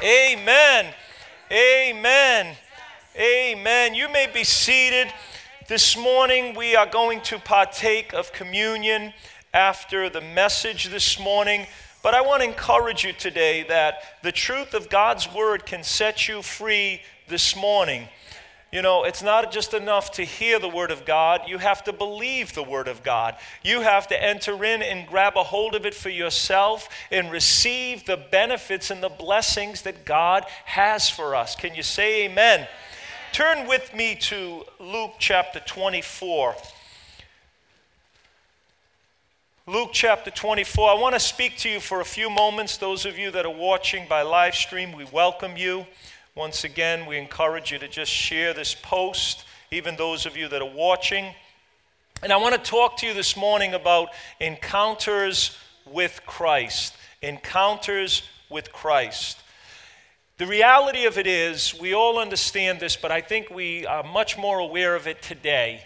Amen. Amen. Amen. You may be seated. This morning we are going to partake of communion after the message this morning. But I want to encourage you today that the truth of God's word can set you free this morning. You know, it's not just enough to hear the Word of God, you have to believe the Word of God. You have to enter in and grab a hold of it for yourself and receive the benefits and the blessings that God has for us. Can you say amen? amen. Turn with me to Luke chapter 24. Luke chapter 24. I want to speak to you for a few moments. Those of you that are watching by live stream, we welcome you. Once again, we encourage you to just share this post, even those of you that are watching. And I want to talk to you this morning about encounters with Christ. Encounters with Christ. The reality of it is, we all understand this, but I think we are much more aware of it today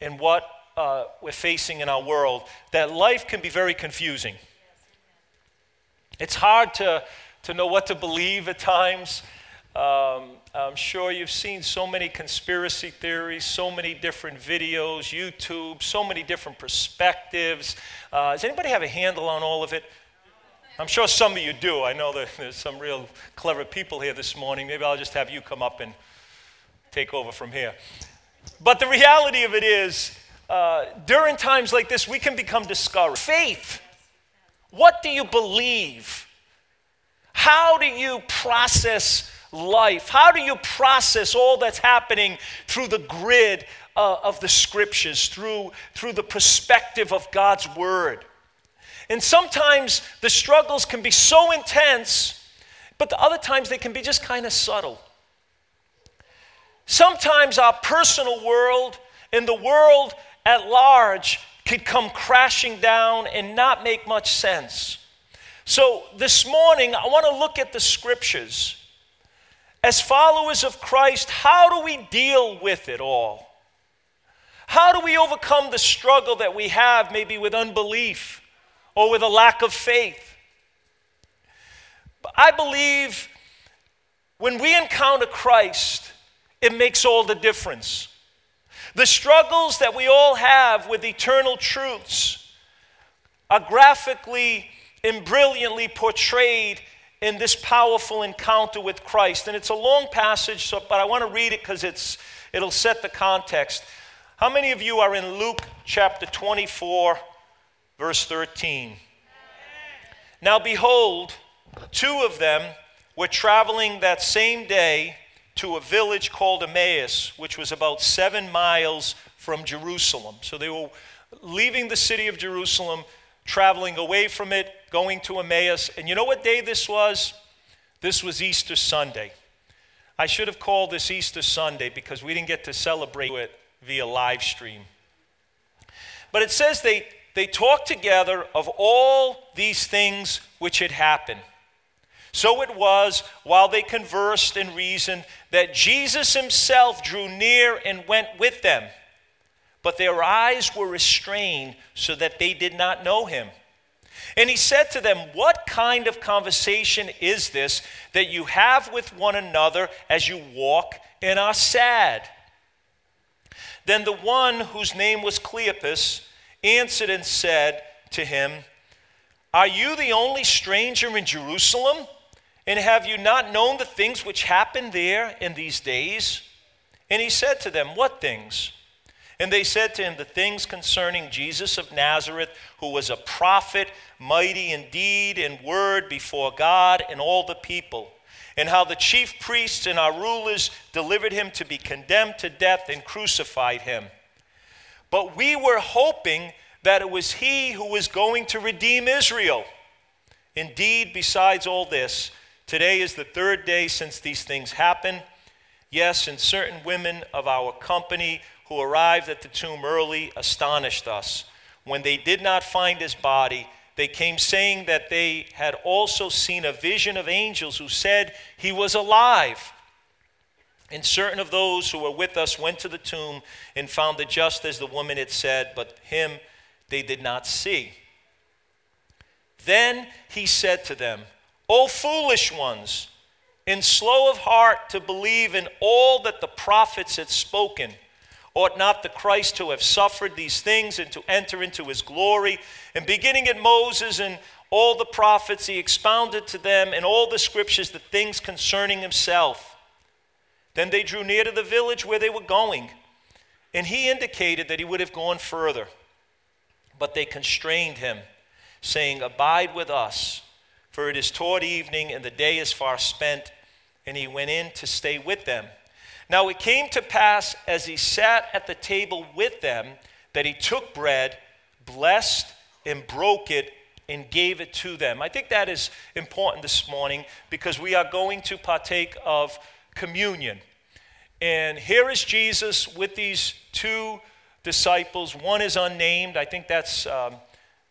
in what uh, we're facing in our world, that life can be very confusing. It's hard to, to know what to believe at times. Um, I'm sure you've seen so many conspiracy theories, so many different videos, YouTube, so many different perspectives. Uh, does anybody have a handle on all of it? I'm sure some of you do. I know that there's some real clever people here this morning. Maybe I'll just have you come up and take over from here. But the reality of it is, uh, during times like this, we can become discouraged. Faith. What do you believe? How do you process life? How do you process all that's happening through the grid uh, of the scriptures, through, through the perspective of God's word? And sometimes the struggles can be so intense, but the other times they can be just kind of subtle. Sometimes our personal world and the world at large could come crashing down and not make much sense. So, this morning, I want to look at the scriptures as followers of Christ, how do we deal with it all? How do we overcome the struggle that we have, maybe with unbelief or with a lack of faith? I believe when we encounter Christ, it makes all the difference. The struggles that we all have with eternal truths are graphically and brilliantly portrayed in this powerful encounter with Christ. And it's a long passage, so, but I want to read it because it'll set the context. How many of you are in Luke chapter 24, verse 13? Now, behold, two of them were traveling that same day to a village called Emmaus, which was about seven miles from Jerusalem. So they were leaving the city of Jerusalem, traveling away from it, going to Emmaus. And you know what day this was? This was Easter Sunday. I should have called this Easter Sunday because we didn't get to celebrate it via live stream. But it says they, they talked together of all these things which had happened. So it was, while they conversed and reasoned, that Jesus himself drew near and went with them. But their eyes were restrained so that they did not know him. And he said to them, What kind of conversation is this that you have with one another as you walk and are sad? Then the one whose name was Cleopas answered and said to him, Are you the only stranger in Jerusalem? And have you not known the things which happened there in these days? And he said to them, What things? And they said to him, The things concerning Jesus of Nazareth, who was a prophet, mighty in deed and word before God and all the people, and how the chief priests and our rulers delivered him to be condemned to death and crucified him. But we were hoping that it was he who was going to redeem Israel. Indeed, besides all this, today is the third day since these things happened. Yes, and certain women of our company who arrived at the tomb early astonished us. When they did not find his body, they came saying that they had also seen a vision of angels who said he was alive. And certain of those who were with us went to the tomb and found it just as the woman had said, but him they did not see. Then he said to them, O foolish ones, and slow of heart to believe in all that the prophets had spoken. Ought not the Christ to have suffered these things and to enter into his glory? And beginning at Moses and all the prophets, he expounded to them in all the scriptures the things concerning himself. Then they drew near to the village where they were going, and he indicated that he would have gone further. But they constrained him, saying, Abide with us, for it is toward evening, and the day is far spent. And he went in to stay with them. Now it came to pass as he sat at the table with them that he took bread, blessed, and broke it and gave it to them. I think that is important this morning because we are going to partake of communion. And here is Jesus with these two disciples. One is unnamed. I think that's um,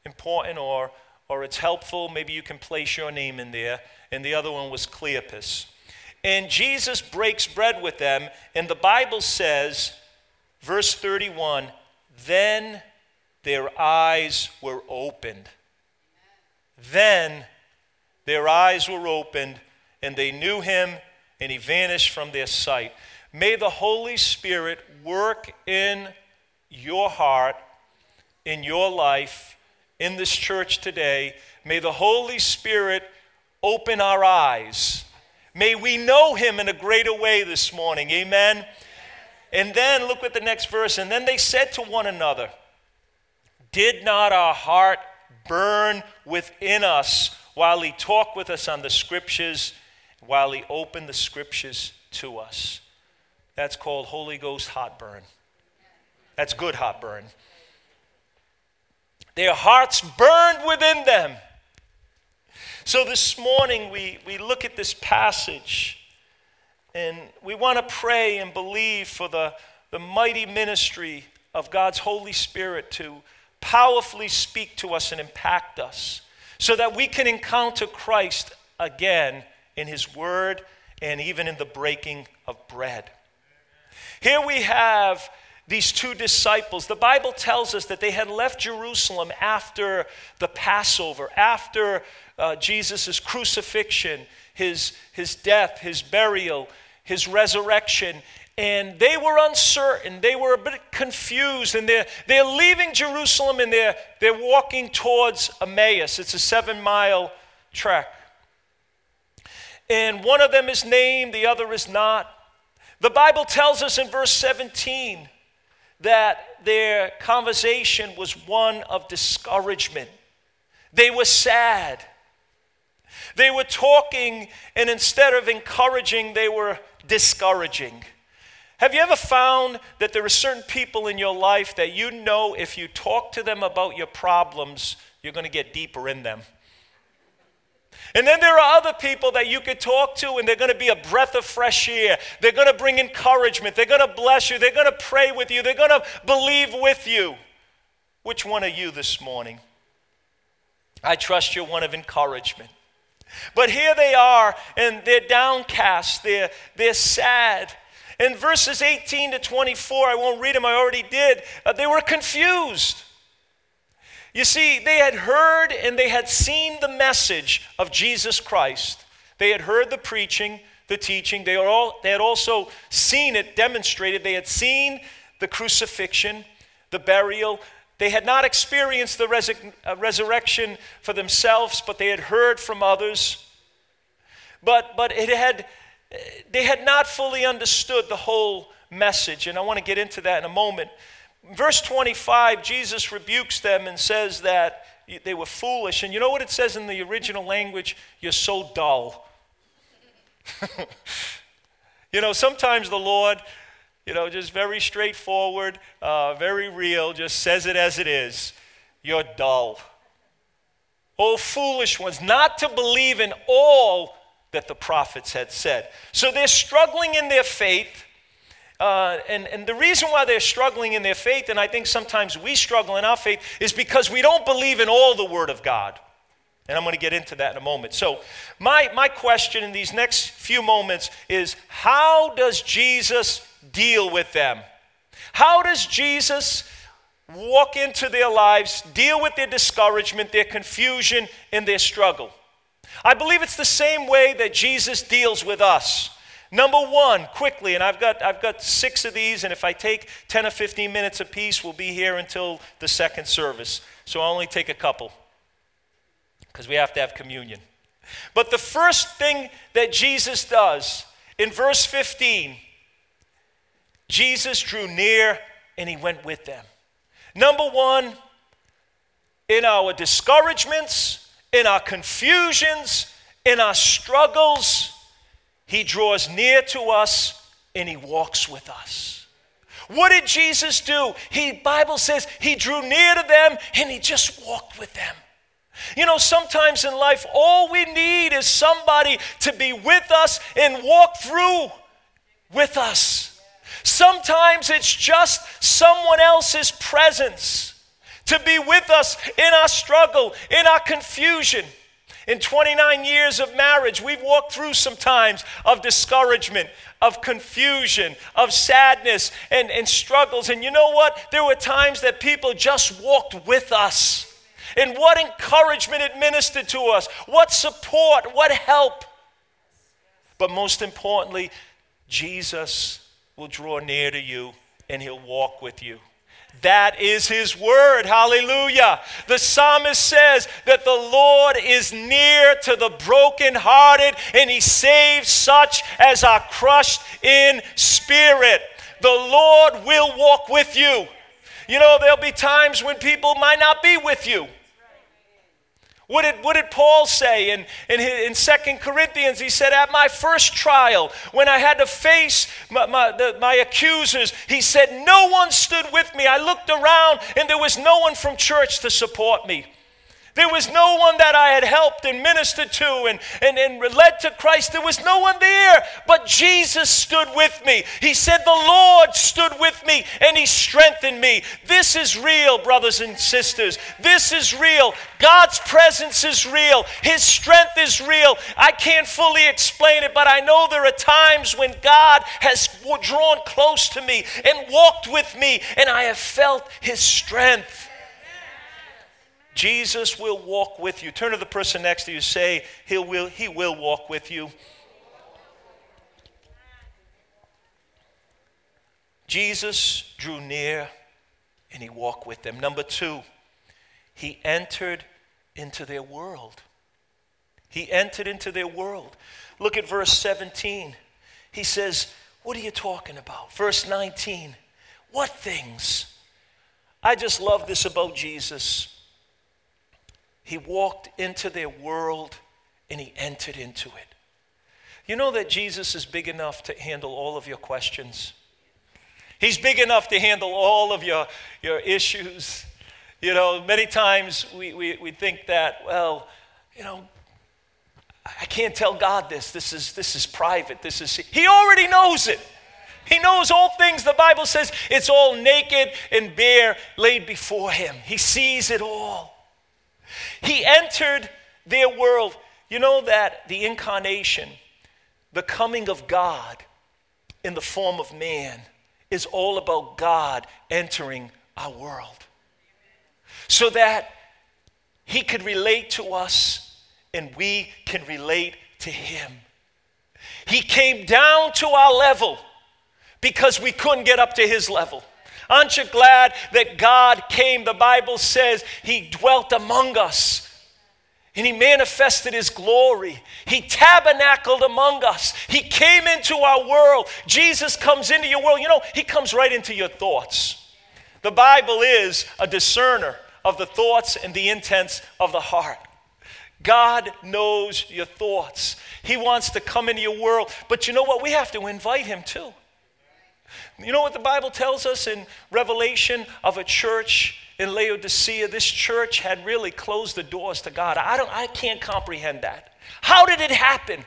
important or, or it's helpful. Maybe you can place your name in there. And the other one was Cleopas. And Jesus breaks bread with them. And the Bible says, verse 31, then their eyes were opened. Then their eyes were opened, and they knew him, and he vanished from their sight. May the Holy Spirit work in your heart, in your life, in this church today. May the Holy Spirit open our eyes. May we know him in a greater way this morning. Amen. And then look at the next verse. And then they said to one another, Did not our heart burn within us while he talked with us on the scriptures, while he opened the scriptures to us? That's called Holy Ghost hot burn. That's good hot burn. Their hearts burned within them. So this morning we, we look at this passage and we want to pray and believe for the, the mighty ministry of God's Holy Spirit to powerfully speak to us and impact us so that we can encounter Christ again in His Word and even in the breaking of bread. Here we have these two disciples. The Bible tells us that they had left Jerusalem after the Passover, after uh, Jesus' crucifixion, his, his death, his burial, his resurrection. And they were uncertain. They were a bit confused. And they're, they're leaving Jerusalem and they're, they're walking towards Emmaus. It's a seven mile trek. And one of them is named, the other is not. The Bible tells us in verse 17 that their conversation was one of discouragement. They were sad. They were talking, and instead of encouraging, they were discouraging. Have you ever found that there are certain people in your life that you know if you talk to them about your problems, you're going to get deeper in them? And then there are other people that you could talk to, and they're going to be a breath of fresh air. They're going to bring encouragement. They're going to bless you. They're going to pray with you. They're going to believe with you. Which one are you this morning? I trust you're one of encouragement. But here they are, and they're downcast. They're, they're sad. In verses 18 to 24, I won't read them, I already did. Uh, they were confused. You see, they had heard and they had seen the message of Jesus Christ. They had heard the preaching, the teaching. They, all, they had also seen it demonstrated. They had seen the crucifixion, the burial. They had not experienced the uh, resurrection for themselves, but they had heard from others. But, but it had, they had not fully understood the whole message, and I want to get into that in a moment. Verse 25, Jesus rebukes them and says that they were foolish. And you know what it says in the original language? You're so dull. you know, sometimes the Lord, you know, just very straightforward, uh, very real, just says it as it is. You're dull. Oh, foolish ones, not to believe in all that the prophets had said. So they're struggling in their faith. Uh, and, and the reason why they're struggling in their faith, and I think sometimes we struggle in our faith, is because we don't believe in all the Word of God. And I'm going to get into that in a moment. So, my, my question in these next few moments is how does Jesus deal with them? How does Jesus walk into their lives, deal with their discouragement, their confusion, and their struggle? I believe it's the same way that Jesus deals with us. Number one, quickly, and I've got, I've got six of these, and if I take 10 or 15 minutes apiece, we'll be here until the second service. So I'll only take a couple because we have to have communion. But the first thing that Jesus does in verse 15, Jesus drew near and he went with them. Number one, in our discouragements, in our confusions, in our struggles, he draws near to us and he walks with us. What did Jesus do? He Bible says he drew near to them and he just walked with them. You know, sometimes in life all we need is somebody to be with us and walk through with us. Sometimes it's just someone else's presence to be with us in our struggle, in our confusion. In 29 years of marriage, we've walked through some times of discouragement, of confusion, of sadness, and, and struggles. And you know what? There were times that people just walked with us. And what encouragement it ministered to us, what support, what help. But most importantly, Jesus will draw near to you and he'll walk with you. That is his word. Hallelujah. The psalmist says that the Lord is near to the brokenhearted and he saves such as are crushed in spirit. The Lord will walk with you. You know, there'll be times when people might not be with you. What did, what did Paul say in, in, in 2 Corinthians? He said, At my first trial, when I had to face my, my, the, my accusers, he said, No one stood with me. I looked around and there was no one from church to support me. There was no one that I had helped and ministered to and, and, and led to Christ. There was no one there, but Jesus stood with me. He said, The Lord stood with me and He strengthened me. This is real, brothers and sisters. This is real. God's presence is real. His strength is real. I can't fully explain it, but I know there are times when God has drawn close to me and walked with me, and I have felt His strength. Jesus will walk with you. Turn to the person next to you, say, He will, he will walk with you. Jesus drew near and he walked with them. Number two, he entered into their world. He entered into their world. Look at verse 17. He says, What are you talking about? Verse 19, What things? I just love this about Jesus. He walked into their world and he entered into it. You know that Jesus is big enough to handle all of your questions. He's big enough to handle all of your, your issues. You know, many times we, we, we think that, well, you know, I can't tell God this. This is, this is private. This is, he already knows it. He knows all things. The Bible says it's all naked and bare laid before him. He sees it all. He entered their world. You know that the incarnation, the coming of God in the form of man, is all about God entering our world. So that he could relate to us and we can relate to him. He came down to our level because we couldn't get up to his level. Aren't you glad that God came? The Bible says He dwelt among us. And he manifested his glory. He tabernacled among us. He came into our world. Jesus comes into your world. You know, he comes right into your thoughts. The Bible is a discerner of the thoughts and the intents of the heart. God knows your thoughts. He wants to come into your world. But you know what? We have to invite him too. You know what the Bible tells us in Revelation of a church in Laodicea? This church had really closed the doors to God. I, don't, I can't comprehend that. How did it happen?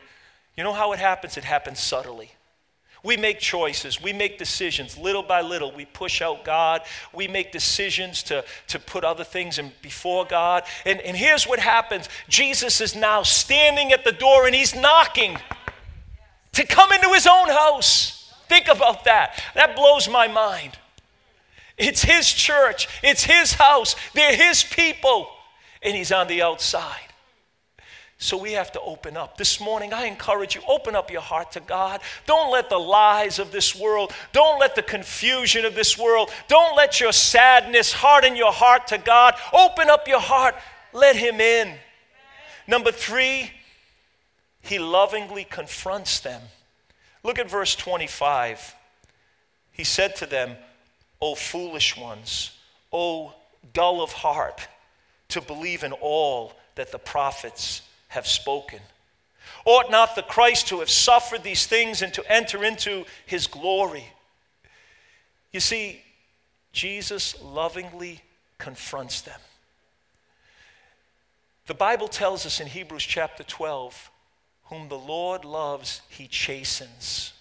You know how it happens? It happens subtly. We make choices, we make decisions. Little by little, we push out God. We make decisions to, to put other things in before God. And, and here's what happens Jesus is now standing at the door and he's knocking to come into his own house. Think about that. That blows my mind. It's his church, it's his house, they're his people, and he's on the outside. So we have to open up. This morning, I encourage you open up your heart to God. Don't let the lies of this world, don't let the confusion of this world, don't let your sadness harden your heart to God. Open up your heart, let Him in. Number three, He lovingly confronts them. Look at verse 25. He said to them, O foolish ones, O dull of heart, to believe in all that the prophets have spoken. Ought not the Christ to have suffered these things and to enter into his glory? You see, Jesus lovingly confronts them. The Bible tells us in Hebrews chapter 12 whom the Lord loves, he chastens.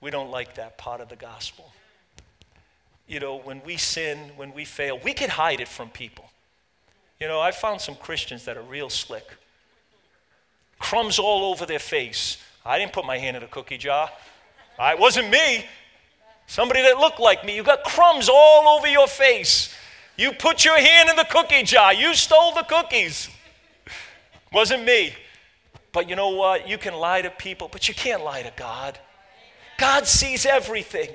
We don't like that part of the gospel. You know, when we sin, when we fail, we can hide it from people. You know, I found some Christians that are real slick. Crumbs all over their face. I didn't put my hand in a cookie jar. It wasn't me. Somebody that looked like me. You got crumbs all over your face. You put your hand in the cookie jar. You stole the cookies. Wasn't me. But you know what? You can lie to people, but you can't lie to God. God sees everything.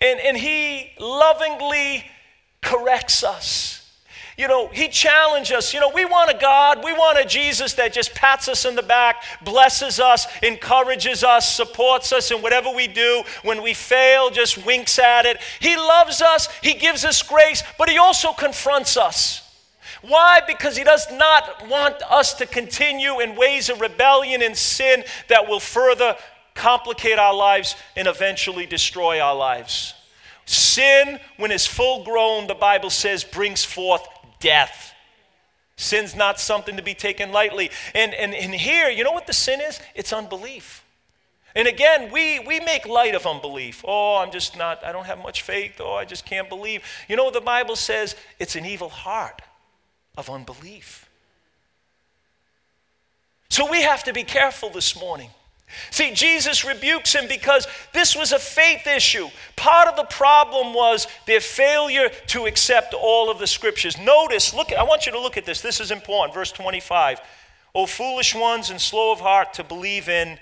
And, and He lovingly corrects us. You know, he challenged us. You know, we want a God, we want a Jesus that just pats us in the back, blesses us, encourages us, supports us in whatever we do. When we fail, just winks at it. He loves us, he gives us grace, but he also confronts us. Why? Because he does not want us to continue in ways of rebellion and sin that will further complicate our lives and eventually destroy our lives. Sin, when it's full grown, the Bible says, brings forth death. Sin's not something to be taken lightly. And, and, and here, you know what the sin is? It's unbelief. And again, we, we make light of unbelief. Oh, I'm just not, I don't have much faith. Oh, I just can't believe. You know what the Bible says? It's an evil heart of unbelief. So we have to be careful this morning. See, Jesus rebukes him because this was a faith issue. Part of the problem was their failure to accept all of the scriptures. Notice, look, I want you to look at this. This is important. Verse 25. O foolish ones and slow of heart to believe in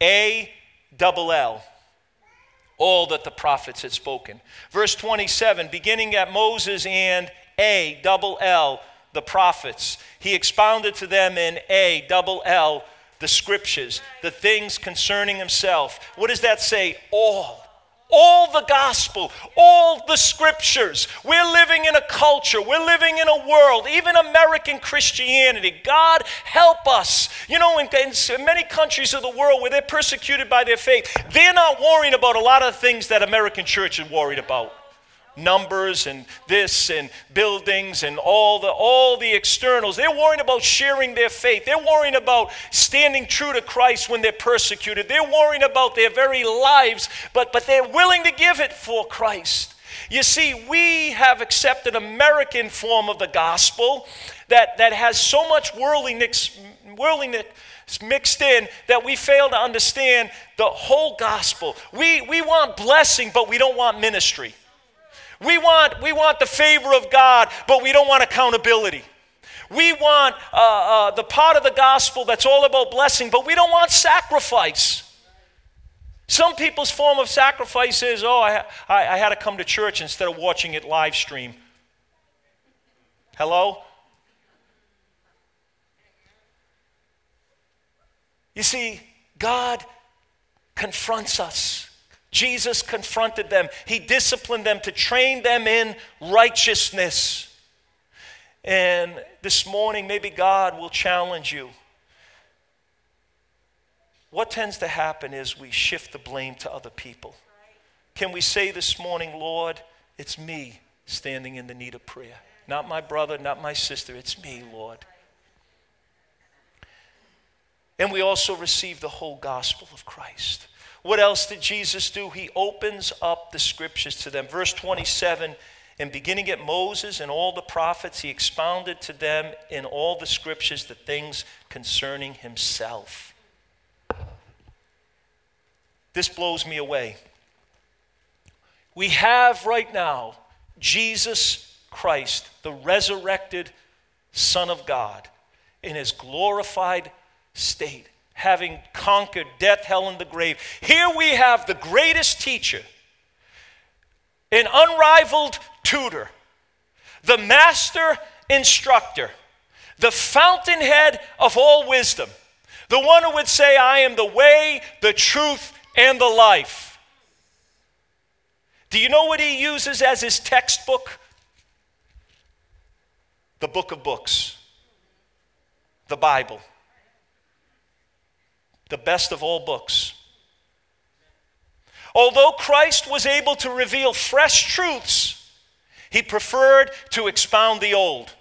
A double L, all that the prophets had spoken. Verse 27, beginning at Moses and A double L, the prophets. He expounded to them in A double L the scriptures, the things concerning himself. What does that say? All. All the gospel, all the scriptures. We're living in a culture, we're living in a world, even American Christianity. God help us. You know, in, in many countries of the world where they're persecuted by their faith, they're not worrying about a lot of things that American church is worried about numbers and this and buildings and all the all the externals. They're worrying about sharing their faith. They're worrying about standing true to christ when they're persecuted. They're worrying about their very lives but but they're willing to give it for christ. You see we have accepted american form of the gospel that that has so much worldliness worldliness mixed in that we fail to understand the whole gospel. We we want blessing but we don't want ministry we want, we want the favor of God, but we don't want accountability. We want uh, uh, the part of the gospel that's all about blessing, but we don't want sacrifice. Some people's form of sacrifice is, oh, I, I, I had to come to church instead of watching it live stream. Hello? You see, God confronts us. Jesus confronted them, he disciplined them to train them in righteousness. And this morning, maybe God will challenge you. What tends to happen is we shift the blame to other people. Can we say this morning, Lord, it's me standing in the need of prayer? Not my brother, not my sister, it's me, Lord. And we also receive the whole gospel of Christ. What else did Jesus do? He opens up the scriptures to them. Verse 27 and beginning at Moses and all the prophets, he expounded to them in all the scriptures the things concerning himself. This blows me away. We have right now Jesus Christ, the resurrected Son of God, in his glorified state, having conquered death, hell, and the grave. Here we have the greatest teacher, an unrivaled tutor, the master instructor, the fountainhead of all wisdom, the one who would say, I am the way, the truth, and the life. Do you know what he uses as his textbook? The book of books, the Bible, the best of all books. Although Christ was able to reveal fresh truths, he preferred to expound the old.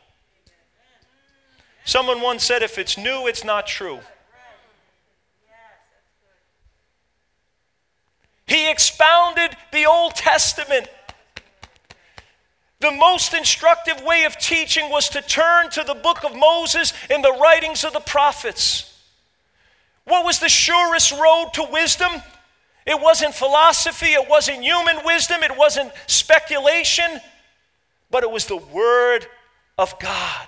Someone once said, if it's new, it's not true. He expounded the Old Testament. The most instructive way of teaching was to turn to the book of Moses and the writings of the prophets. What was the surest road to wisdom? It wasn't philosophy, it wasn't human wisdom, it wasn't speculation, but it was the Word of God.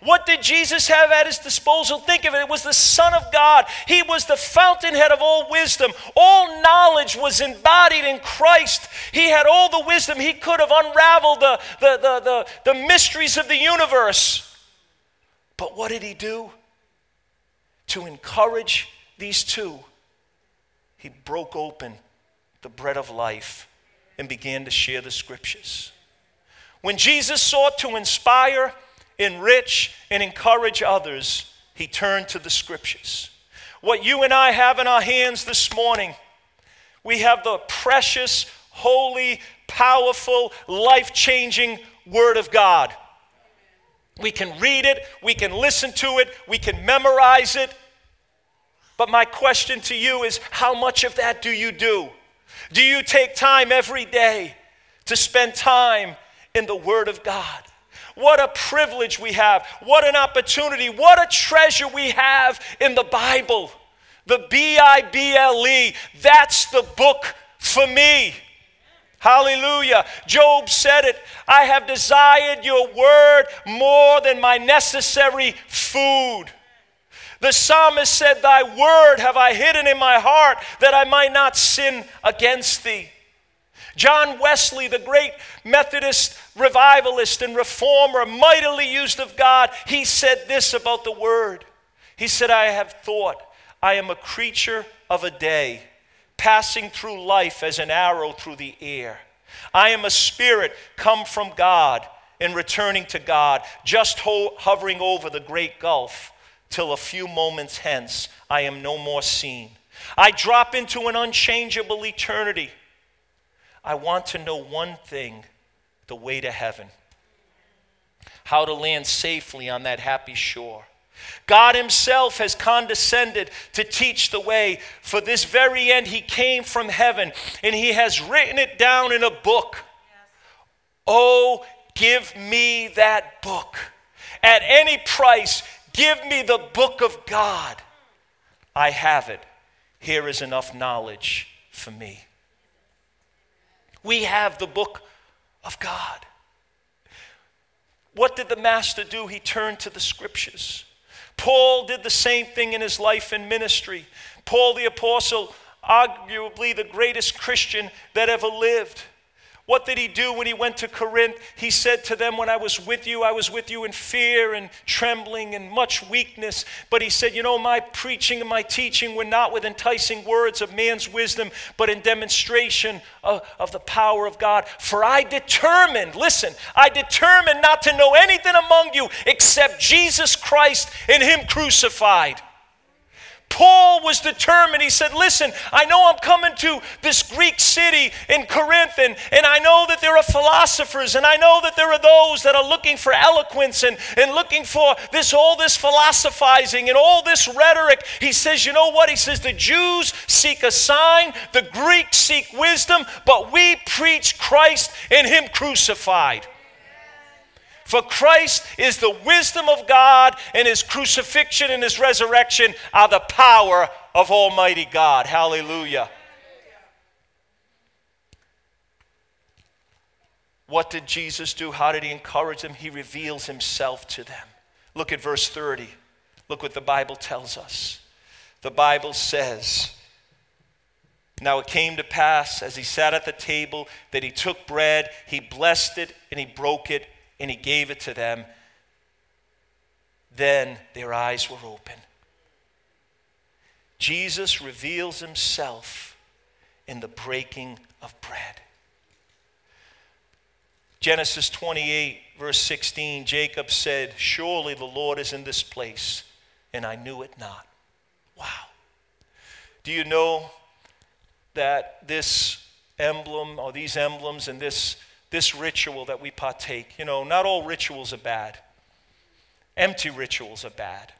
What did Jesus have at his disposal? Think of it. It was the Son of God. He was the fountainhead of all wisdom. All knowledge was embodied in Christ. He had all the wisdom. He could have unraveled the, the, the, the, the mysteries of the universe. But what did he do? To encourage these two, he broke open the bread of life and began to share the scriptures. When Jesus sought to inspire, enrich, and encourage others, he turned to the scriptures. What you and I have in our hands this morning, we have the precious, holy, powerful, life changing Word of God. We can read it, we can listen to it, we can memorize it. But my question to you is how much of that do you do? Do you take time every day to spend time in the Word of God? What a privilege we have. What an opportunity. What a treasure we have in the Bible. The B I B L E. That's the book for me. Hallelujah. Job said it I have desired your word more than my necessary food. The psalmist said, Thy word have I hidden in my heart that I might not sin against thee. John Wesley, the great Methodist revivalist and reformer, mightily used of God, he said this about the Word. He said, I have thought, I am a creature of a day, passing through life as an arrow through the air. I am a spirit come from God and returning to God, just ho- hovering over the great gulf, till a few moments hence I am no more seen. I drop into an unchangeable eternity I want to know one thing the way to heaven, how to land safely on that happy shore. God Himself has condescended to teach the way. For this very end, He came from heaven and He has written it down in a book. Oh, give me that book. At any price, give me the book of God. I have it. Here is enough knowledge for me. We have the book of God. What did the Master do? He turned to the scriptures. Paul did the same thing in his life and ministry. Paul the Apostle, arguably the greatest Christian that ever lived. What did he do when he went to Corinth? He said to them, When I was with you, I was with you in fear and trembling and much weakness. But he said, You know, my preaching and my teaching were not with enticing words of man's wisdom, but in demonstration of, of the power of God. For I determined, listen, I determined not to know anything among you except Jesus Christ and Him crucified. Paul was determined. He said, Listen, I know I'm coming to this Greek city in Corinth, and, and I know that there are philosophers, and I know that there are those that are looking for eloquence and, and looking for this all this philosophizing and all this rhetoric. He says, You know what? He says, The Jews seek a sign, the Greeks seek wisdom, but we preach Christ and Him crucified. For Christ is the wisdom of God, and his crucifixion and his resurrection are the power of Almighty God. Hallelujah. What did Jesus do? How did he encourage them? He reveals himself to them. Look at verse 30. Look what the Bible tells us. The Bible says, Now it came to pass as he sat at the table that he took bread, he blessed it, and he broke it, and he gave it to them. Then their eyes were open. Jesus reveals himself in the breaking of bread. Genesis 28, verse 16, Jacob said, Surely the Lord is in this place, and I knew it not. Wow. Do you know that this emblem or these emblems and this, this ritual that we partake, you know, not all rituals are bad, empty rituals are bad.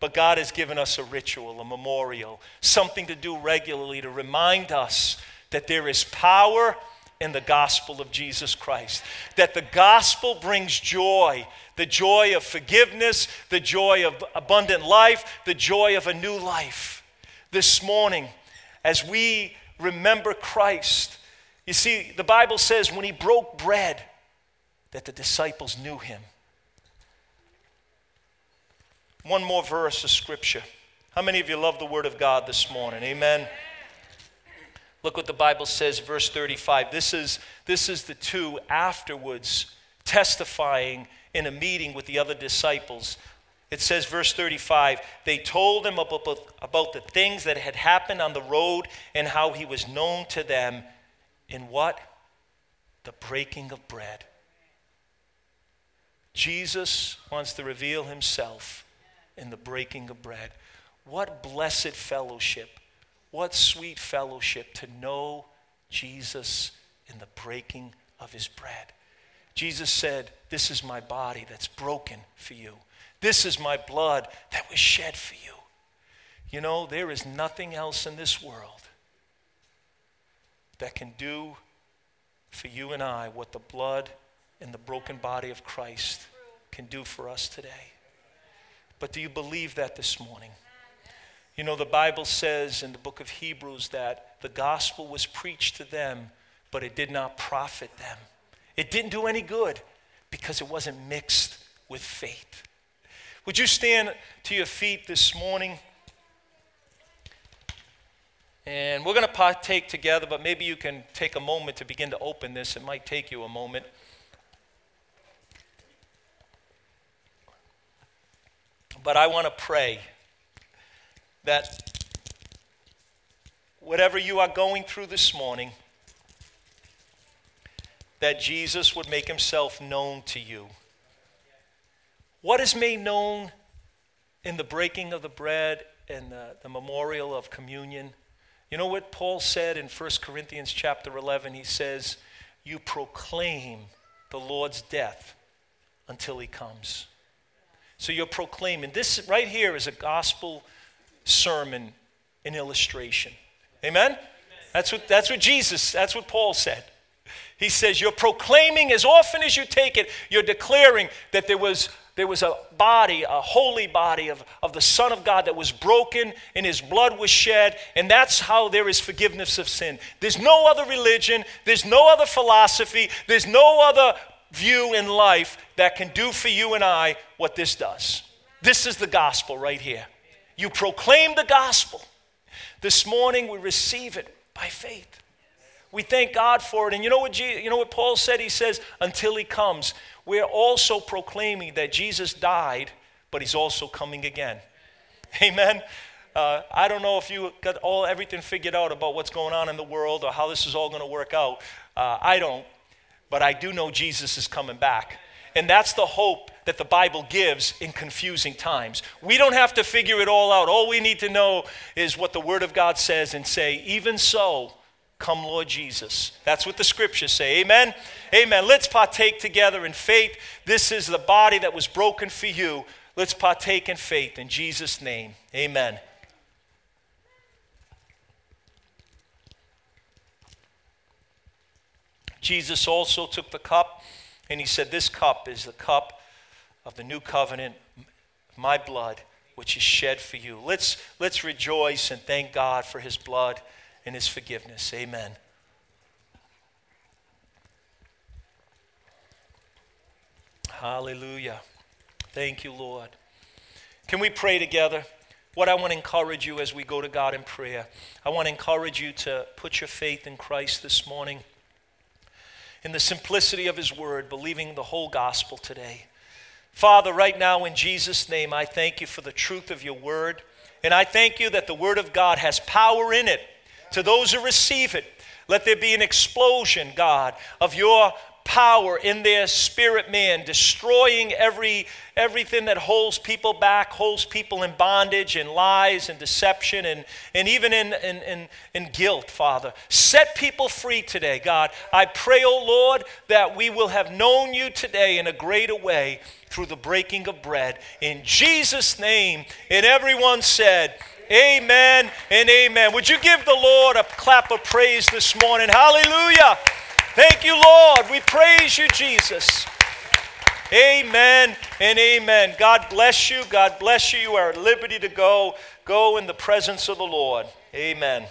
But God has given us a ritual, a memorial, something to do regularly to remind us that there is power in the gospel of Jesus Christ. That the gospel brings joy the joy of forgiveness, the joy of abundant life, the joy of a new life. This morning, as we remember Christ, you see, the Bible says when he broke bread, that the disciples knew him. One more verse of scripture. How many of you love the Word of God this morning? Amen. Look what the Bible says, verse 35. This is, this is the two afterwards testifying in a meeting with the other disciples. It says, verse 35, they told him about, about the things that had happened on the road and how he was known to them in what? The breaking of bread. Jesus wants to reveal himself in the breaking of bread. What blessed fellowship what sweet fellowship to know Jesus in the breaking of his bread. Jesus said, This is my body that's broken for you. This is my blood that was shed for you. You know, there is nothing else in this world that can do for you and I what the blood and the broken body of Christ can do for us today. But do you believe that this morning? You know, the Bible says in the book of Hebrews that the gospel was preached to them, but it did not profit them. It didn't do any good because it wasn't mixed with faith. Would you stand to your feet this morning? And we're going to partake together, but maybe you can take a moment to begin to open this. It might take you a moment. But I want to pray that whatever you are going through this morning, that Jesus would make himself known to you. What is made known in the breaking of the bread and the, the, memorial of communion? You know what Paul said in 1 Corinthians chapter 11? He says, You proclaim the Lord's death until he comes. So you're proclaiming. This right here is a gospel sermon an illustration. Amen? That's what, that's what Jesus, that's what Paul said. He says, You're proclaiming as often as you take it, you're declaring that there was, there was a body, a holy body of, of the Son of God that was broken and his blood was shed, and that's how there is forgiveness of sin. There's no other religion, there's no other philosophy, there's no other view in life that can do for you and I what this does. This is the gospel right here. You proclaim the gospel. This morning we receive it by faith. We thank God for it. And you know what, you know what Paul said? He says, until he comes, we're also proclaiming that Jesus died, but he's also coming again. Amen. Uh, I don't know if you got all everything figured out about what's going on in the world or how this is all going to work out. Uh, I don't, but I do know Jesus is coming back. And that's the hope that the Bible gives in confusing times. We don't have to figure it all out. All we need to know is what the Word of God says and say, even so, come Lord Jesus. That's what the scriptures say. Amen? Amen. Let's partake together in faith. This is the body that was broken for you. Let's partake in faith in Jesus' name. Amen. Jesus also took the cup and he said, This cup is the cup of the new covenant, my blood, which is shed for you. Let's, let's rejoice and thank God for his blood and his forgiveness. Amen. Hallelujah. Thank you, Lord. Can we pray together? What I want to encourage you as we go to God in prayer, I want to encourage you to put your faith in Christ this morning, in the simplicity of His Word, believing the whole gospel today. Father, right now in Jesus' name, I thank you for the truth of your Word, and I thank you that the Word of God has power in it to those who receive it. Let there be an explosion, God, of your power in their spirit man, destroying every, everything that holds people back, holds people in bondage and lies and deception and, and even in, in, in, in guilt, Father. Set people free today, God. I pray, O oh Lord, that we will have known you today in a greater way through the breaking of bread. In Jesus' name, and everyone said, Amen and amen. Would you give the Lord a clap of praise this morning? Hallelujah. Thank you, Lord. We praise you, Jesus. Amen and amen. God bless you. God bless you. You are at liberty to go. Go in the presence of the Lord. Amen.